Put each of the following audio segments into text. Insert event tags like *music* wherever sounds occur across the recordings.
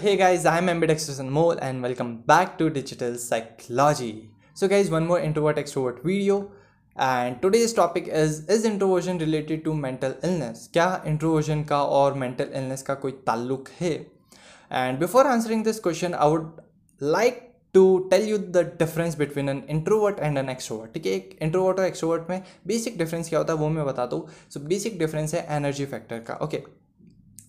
Hey guys, I'm Ambidextrous Anmol and welcome back to Digital Psychology. So guys, one more introvert extrovert video and today's topic is is introversion related to mental illness? क्या introversion का और mental illness का कोई ताल्लुक है? And before answering this question, I would like to tell you the difference between an introvert and an extrovert ठीक है एक इंट्रोवर्ट और एक्सट्रोवर्ट में बेसिक डिफरेंस क्या होता है वो मैं बताता हूँ सो बेसिक डिफरेंस है एनर्जी फैक्टर का ओके okay.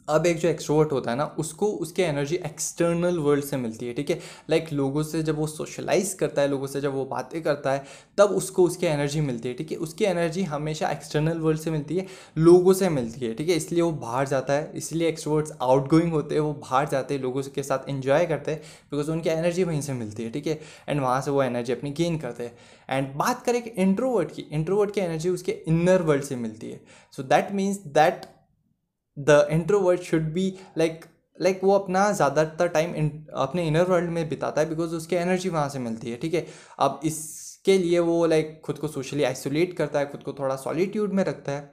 अब एक जो एक्सट्रोवर्ट होता है ना, उसको उसकी एनर्जी एक्सटर्नल वर्ल्ड से मिलती है, ठीक है? लाइक लोगों से जब वो सोशलाइज करता है, लोगों से जब वो बातें करता है, तब उसको उसकी एनर्जी मिलती है, ठीक है? उसकी एनर्जी हमेशा एक्सटर्नल वर्ल्ड से मिलती है, लोगों से मिलती है, ठीक है? इसलिए वो बाहर जाता है, इसलिए एक्सट्रोवर्ट्स आउट होते हैं, वो बाहर जाते हैं, लोगों के साथ इन्जॉय करते हैं बिकॉज़ उनकी एनर्जी वहीं से मिलती है, ठीक है? एंड वहाँ से वो एनर्जी अपनी गेन करते हैं। एंड बात करें कि इंट्रोवर्ट की इंट्रोवर्ट की एनर्जी उसके इनर वर्ल्ड से मिलती है। So that means that the introvert should be like like वो अपना ज़्यादातर टाइम अपने इनर वर्ल्ड में बिताता है बिकॉज़ उसकी एनर्जी वहाँ से मिलती है ठीक है? अब इसके लिए वो लाइक खुद को सोशली आइसोलेट करता है खुद को थोड़ा सॉलिट्यूड में रखता है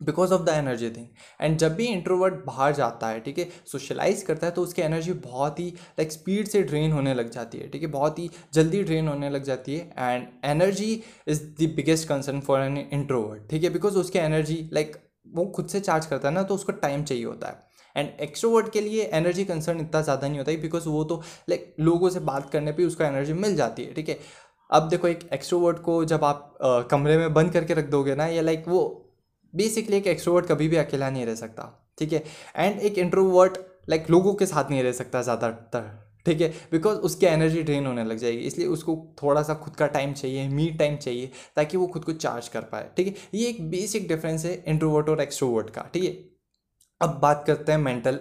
because of the energy thing and जब भी इंट्रोवर्ट बाहर जाता है ठीक है? सोशलाइज करता है तो उसकी एनर्जी बहुत ही लाइक like, स्पीड से ड्रेन होने लग जाती है ठीक है? बहुत ही जल्दी ड्रेन होने लग जाती है and energy is the biggest concern for an introvert ठीक है? बिकॉज़ उसकी एनर्जी लाइक वो खुद से चार्ज करता है ना तो उसको टाइम चाहिए होता है। एंड एक्सट्रोवर्ट के लिए एनर्जी कंसर्न इतना ज़्यादा नहीं होता है बिकॉज़ वो तो लाइक लोगों से बात करने पे उसको एनर्जी मिल जाती है ठीक है? अब देखो एक एक्सट्रोवर्ट को जब आप आ, कमरे में बंद करके रख दोगे ना या लाइक वो बेसिकली एक एक्सट्रोवर्ट कभी भी अकेला नहीं रह सकता ठीक है? एंड एक इंट्रोवर्ट लाइक लोगों के साथ नहीं रह सकता ज़्यादातर। ठीक है? बिकॉज़ उसकी एनर्जी ड्रेन होने लग जाएगी, इसलिए उसको थोड़ा सा खुद का टाइम चाहिए मी टाइम चाहिए, ताकि वो खुद को चार्ज कर पाए, ठीक है? ये एक बेसिक डिफरेंस है इंट्रोवर्ट और एक्सट्रोवर्ट का, ठीक है? अब बात करते हैं मेंटल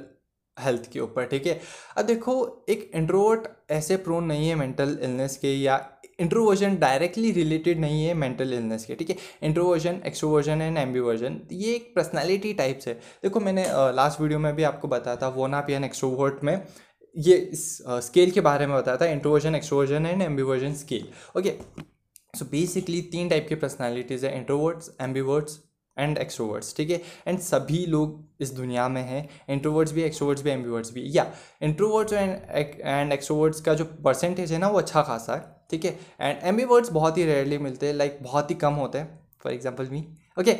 हेल्थ के ऊपर, ठीक है? अब देखो, एक इंट्रोवर्ट ऐसे प्रोन नहीं है मेंटल इलनेस के, या इंट्रोवर्जन डायरेक्टली रिलेटेड नहीं है मेंटल इलनेस के, ठीक है? इंट्रोवर्जन एक्सट्रोवर्जन एंड एम्बीवर्जन ये एक पर्सनैलिटी टाइप्स है। देखो, मैंने लास्ट वीडियो में भी आपको बताया था, वो ना एन एक्सट्रोवर्ट में ये स्केल के बारे में बताया था introversion extroversion and ambiversion scale okay so basically तीन टाइप की पर्सनैलिटीज़ है इंट्रोवर्ड्स एम्बीवर्ड्स एंड एक्सट्रोवर्ड्स ठीक है? एंड सभी लोग इस दुनिया में हैं इंट्रोवर्ड्स भी एक्सट्रोवर्ड्स भी एम्बीवर्ड्स भी. या इंट्रोवर्ड्स एंड एंड एक्सट्रोवर्ड्स का जो परसेंटेज है ना, वो अच्छा खासा है, ठीक है? एंड एम्बीवर्ड्स बहुत ही रेयरली मिलते हैं लाइक बहुत ही कम होते हैं. For example me okay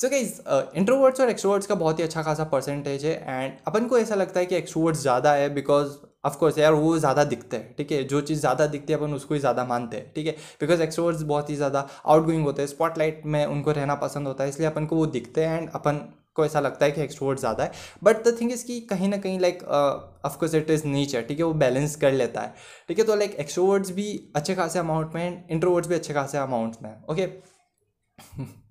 so guys introverts और एक्सट्रोवर्ड्स का बहुत ही अच्छा खासा परसेंटेज है एंड अपन को ऐसा लगता है कि एक्सट्रोवर्ड्स ज़्यादा है बिकॉज़ ऑफकोर्स यार वो ज़्यादा दिखते हैं, ठीक है? जो चीज़ ज़्यादा दिखती है अपन उसको ही ज़्यादा मानते हैं, ठीक है? बिकॉज़ एक्सट्रोवर्ड्स बहुत ही ज़्यादा आउट गोइंग होते हैं स्पॉटलाइट में उनको रहना पसंद होता है, इसलिए अपन को वो दिखते हैं एंड अपन को ऐसा लगता है कि एक्सट्रोवर्ट ज़्यादा है। बट द थिंग इज़ कि कहीं ना कहीं like of course it is nature ठीक है? वो बैलेंस कर लेता है, ठीक है? तो लाइक एक्सट्रोवर्ड्स भी अच्छे खासे अमाउंट में एंड इंट्रोवर्ड्स भी अच्छे खासे अमाउंट में ओके *laughs*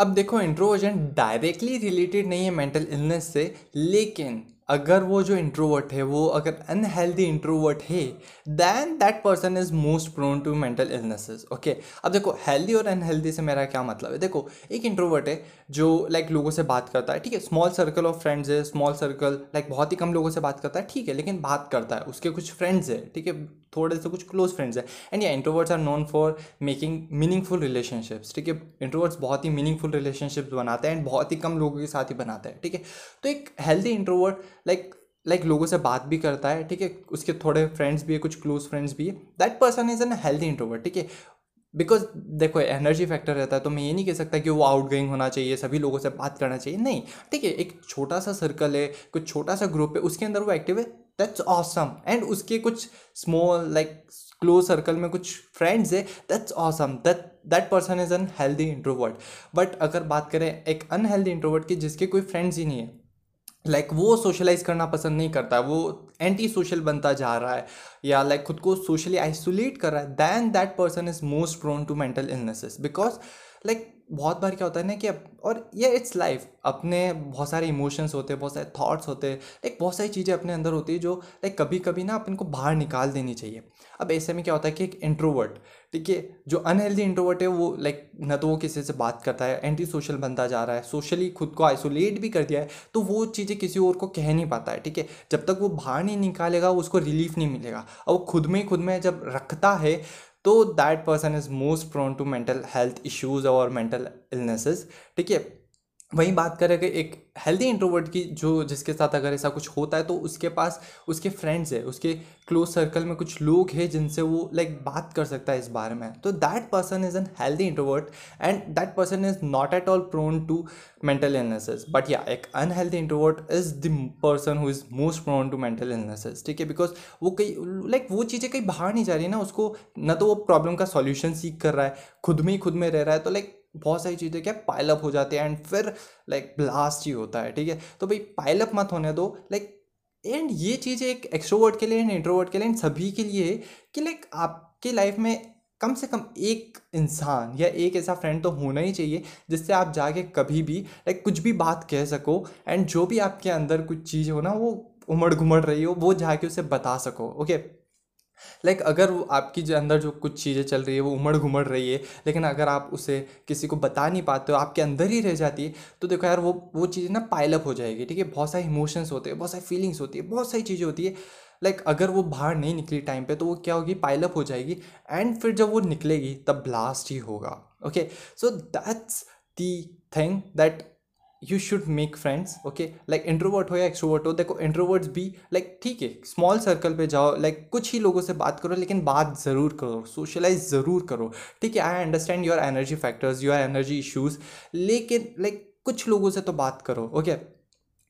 अब देखो इंट्रोवर्जन डायरेक्टली रिलेटेड नहीं है मेंटल इलनेस से लेकिन अगर वो जो इंट्रोवर्ट है वो अगर अनहेल्दी इंट्रोवर्ट है then that person is most prone to mental illnesses okay अब देखो हेल्दी और अनहेल्दी से मेरा क्या मतलब है? देखो एक इंट्रोवर्ट है जो लाइक like, लोगों से बात करता है ठीक है? स्मॉल सर्कल ऑफ़ फ्रेंड्स है स्मॉल सर्कल लाइक बहुत ही कम लोगों से बात करता है ठीक है लेकिन बात करता है उसके कुछ फ्रेंड्स है ठीक है? थोड़े से कुछ क्लोज फ्रेंड्स है। एंड या introverts are known for making meaningful relationships ठीक है? इंट्रोवर्ट्स बहुत ही मीनिंगफुल रिलेशनशिप्स बनाते हैं एंड बहुत ही कम लोगों के साथ ही बनाते हैं ठीक है? तो एक हेल्दी इंट्रोवर्ट लाइक लाइक लोगों से बात भी करता है, ठीक है? उसके थोड़े फ्रेंड्स भी है, कुछ क्लोज फ्रेंड्स भी है। That person is an healthy introvert ठीक है? बिकॉज़ देखो एनर्जी फैक्टर रहता है तो मैं ये नहीं कह सकता कि वो आउट गोइंग होना चाहिए, सभी लोगों से बात करना चाहिए। नहीं, ठीक है, एक छोटा सा सर्कल है, कुछ छोटा सा ग्रुप है, उसके अंदर वो एक्टिव है दैट्स ऑसम एंड उसके कुछ स्मॉल लाइक क्लोज सर्कल में कुछ फ्रेंड्स है that's awesome that that person is unhealthy introvert but अगर बात करें एक अनहेल्दी इंट्रोवर्ट की, जिसके कोई फ्रेंड्स ही नहीं है लाइक like, वो सोशलाइज करना पसंद नहीं करता वो एंटी सोशल बनता जा रहा है या लाइक like, खुद को सोशली आइसोलेट कर रहा है then that person is most prone to mental illnesses because like like, बहुत बार क्या होता है ना कि और ये इट्स लाइफ अपने बहुत सारे इमोशंस होते हैं बहुत सारे थॉट्स होते हैं. लाइक बहुत सारी चीज़ें अपने अंदर होती है जो लाइक कभी कभी ना अपन को बाहर निकाल देनी चाहिए. अब ऐसे में क्या होता है कि एक इंट्रोवर्ट ठीक है जो अनहेल्दी इंट्रोवर्ट है वो लाइक न तो वो किसी से बात करता है एंटी सोशल बनता जा रहा है सोशली खुद को आइसोलेट भी कर दिया है तो वो चीज़ें किसी और को कह नहीं पाता है ठीक है. जब तक वो बाहर नहीं निकालेगा उसको रिलीफ नहीं मिलेगा. और वो खुद में खुद में जब रखता है तो that person is most prone to mental health issues और मेंटल इलनेसेस ठीक है? वहीं बात करें कि एक हेल्दी इंट्रोवर्ट की, जो जिसके साथ अगर ऐसा कुछ होता है तो उसके पास, उसके फ्रेंड्स है, उसके क्लोज सर्कल में कुछ लोग हैं, जिनसे वो लाइक बात कर सकता है इस बारे में। तो that person is an healthy introvert and that person is not at all prone to mental illnesses but या एक unhealthy introvert is the person who is most prone to mental illnesses ठीक है? बिकॉज़ वो कई like वो चीज़ें कहीं बाहर नहीं जा रही ना, उसको ना तो वो प्रॉब्लम का सॉल्यूशन सीख कर रहा है, खुद में ही खुद में रह रहा है तो लाइक बहुत सारी चीज़ें क्या पाइलअप हो जाती है एंड फिर लाइक ब्लास्ट ही होता है, ठीक है तो भाई पाइलअप मत होने दो लाइक एंड ये चीज़ एक एक्सट्रोवर्ट के लिए एंड इंट्रोवर्ट के लिए एंड सभी के लिए कि लाइक आपकी लाइफ में कम से कम एक इंसान या एक ऐसा फ्रेंड तो होना ही चाहिए, जिससे आप जाके कभी भी लाइक कुछ भी बात कह सको एंड जो भी आपके अंदर कुछ चीज़ हो ना, वो उमड़ घुमड़ रही हो, वो जाके उसे बता सको ओके okay? लाइक like, अगर वो आपकी जो अंदर जो कुछ चीज़ें चल रही है वो उमड़ घुमड़ रही है लेकिन अगर आप उसे किसी को बता नहीं पाते हो आपके अंदर ही रह जाती है तो देखो यार वो वो चीज़ें ना पाइलअप हो जाएगी ठीक है? बहुत सारे इमोशंस होते हैं बहुत सारी फीलिंग्स होती है बहुत सारी चीज़ें होती है। लाइक like, अगर वो बाहर नहीं निकली टाइम पे तो वो क्या होगी? पाइलअप हो जाएगी एंड फिर जब वो निकलेगी तब ब्लास्ट ही होगा okay so that's the thing that you should make friends okay like introvert हो या एक्सट्रोवर्ट हो देखो इंट्रोवर्ट्स भी लाइक ठीक है स्मॉल सर्कल पे जाओ लाइक like, कुछ ही लोगों से बात करो लेकिन बात ज़रूर करो सोशलाइज ज़रूर करो ठीक है? I understand your energy factors your energy issues लेकिन लाइक like, कुछ लोगों से तो बात करो okay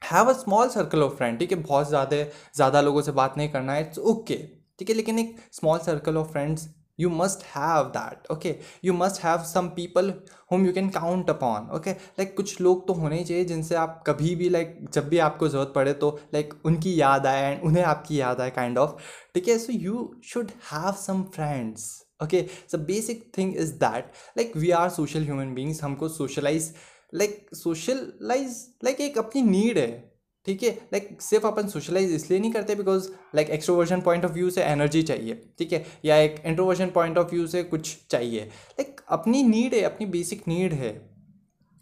have a small circle of friend ठीक है? बहुत ज़्यादा ज़्यादा लोगों से बात नहीं करना है इट्स ओके ठीक है? लेकिन एक small circle of friends you must have that, okay? You must have some people whom you can count upon, okay? Like, कुछ लोग तो होने ही चाहिए जिनसे आप कभी भी, like, जब भी आपको ज़रूरत पड़े तो like, उनकी याद आए एंड उन्हें आपकी याद आए काइंड ऑफ़ ठीक है? So you should have some friends okay so basic thing is that like we are social human beings हमको सोशलाइज लाइक सोशलाइज लाइक एक अपनी नीड है। ठीक है? लाइक सिर्फ़ अपन सोशलाइज इसलिए नहीं करते because like extroversion point of view से एनर्जी चाहिए, ठीक है? या एक इंट्रोवर्जन पॉइंट ऑफ़ व्यू से कुछ चाहिए। लाइक अपनी नीड है, अपनी बेसिक नीड है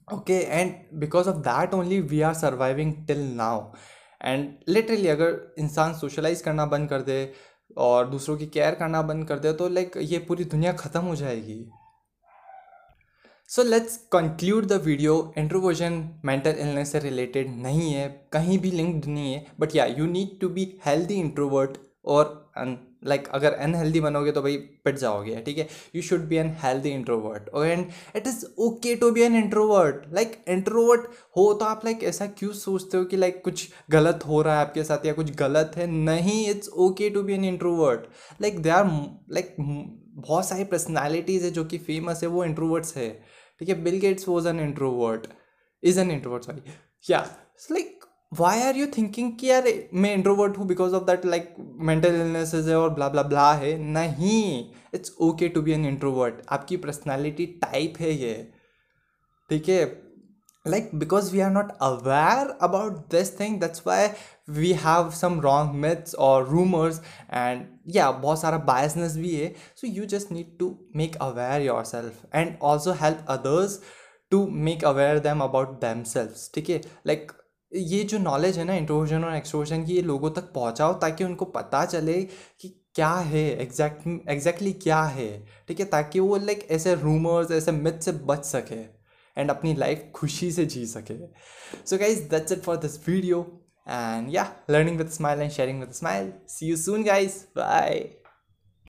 okay and because of that only we are surviving till now and literally अगर इंसान सोशलाइज करना बंद कर दे और दूसरों की केयर करना बंद कर दे तो लाइक ये पूरी दुनिया ख़त्म हो जाएगी। So let's conclude the video introversion mental illness से रिलेटेड नहीं है कहीं भी लिंक्ड नहीं है but yeah you need to be healthy introvert और लाइक like, अगर अनहेल्दी बनोगे तो भाई पिट जाओगे ठीक है? You should be an healthy introvert और and it is okay to be an introvert like introvert हो तो आप लाइक like, ऐसा क्यों सोचते हो कि लाइक like, कुछ गलत हो रहा है आपके साथ या कुछ गलत है? नहीं it's okay to be an introvert like they are like बहुत सारी पर्सनैलिटीज़ है जो कि फ़ेमस है वो इंट्रोवर्ट्स है। ठीक है Bill Gates was an introvert is an introvert sorry yeah like why are you thinking कि यार, मैं इंट्रोवर्ट हूँ because of that like mental illnesses है और ब्ला ब्ला ब्ला है? नहीं it's okay to be an introvert आपकी personality type है ये, ठीक है? Like because we are not aware about this thing that's why we have some wrong myths or rumors and yeah बहुत सारा biasness भी है so you just need to make aware yourself and also help others to make aware them about themselves ठीक है like ये जो knowledge है ना इंट्रोवर्जन और एक्सट्रोवर्जन की ये लोगों तक पहुंचाओ ताकि उनको पता चले कि क्या है एग्जैक्ट एग्जैक्टली exactly क्या है ठीक है ताकि वो लाइक ऐसे रूमर्स ऐसे मिथ से बच सके एंड अपनी लाइफ खुशी से जी सके। So guys that's it for this video and yeah learning with smile and sharing with smile see you soon guys bye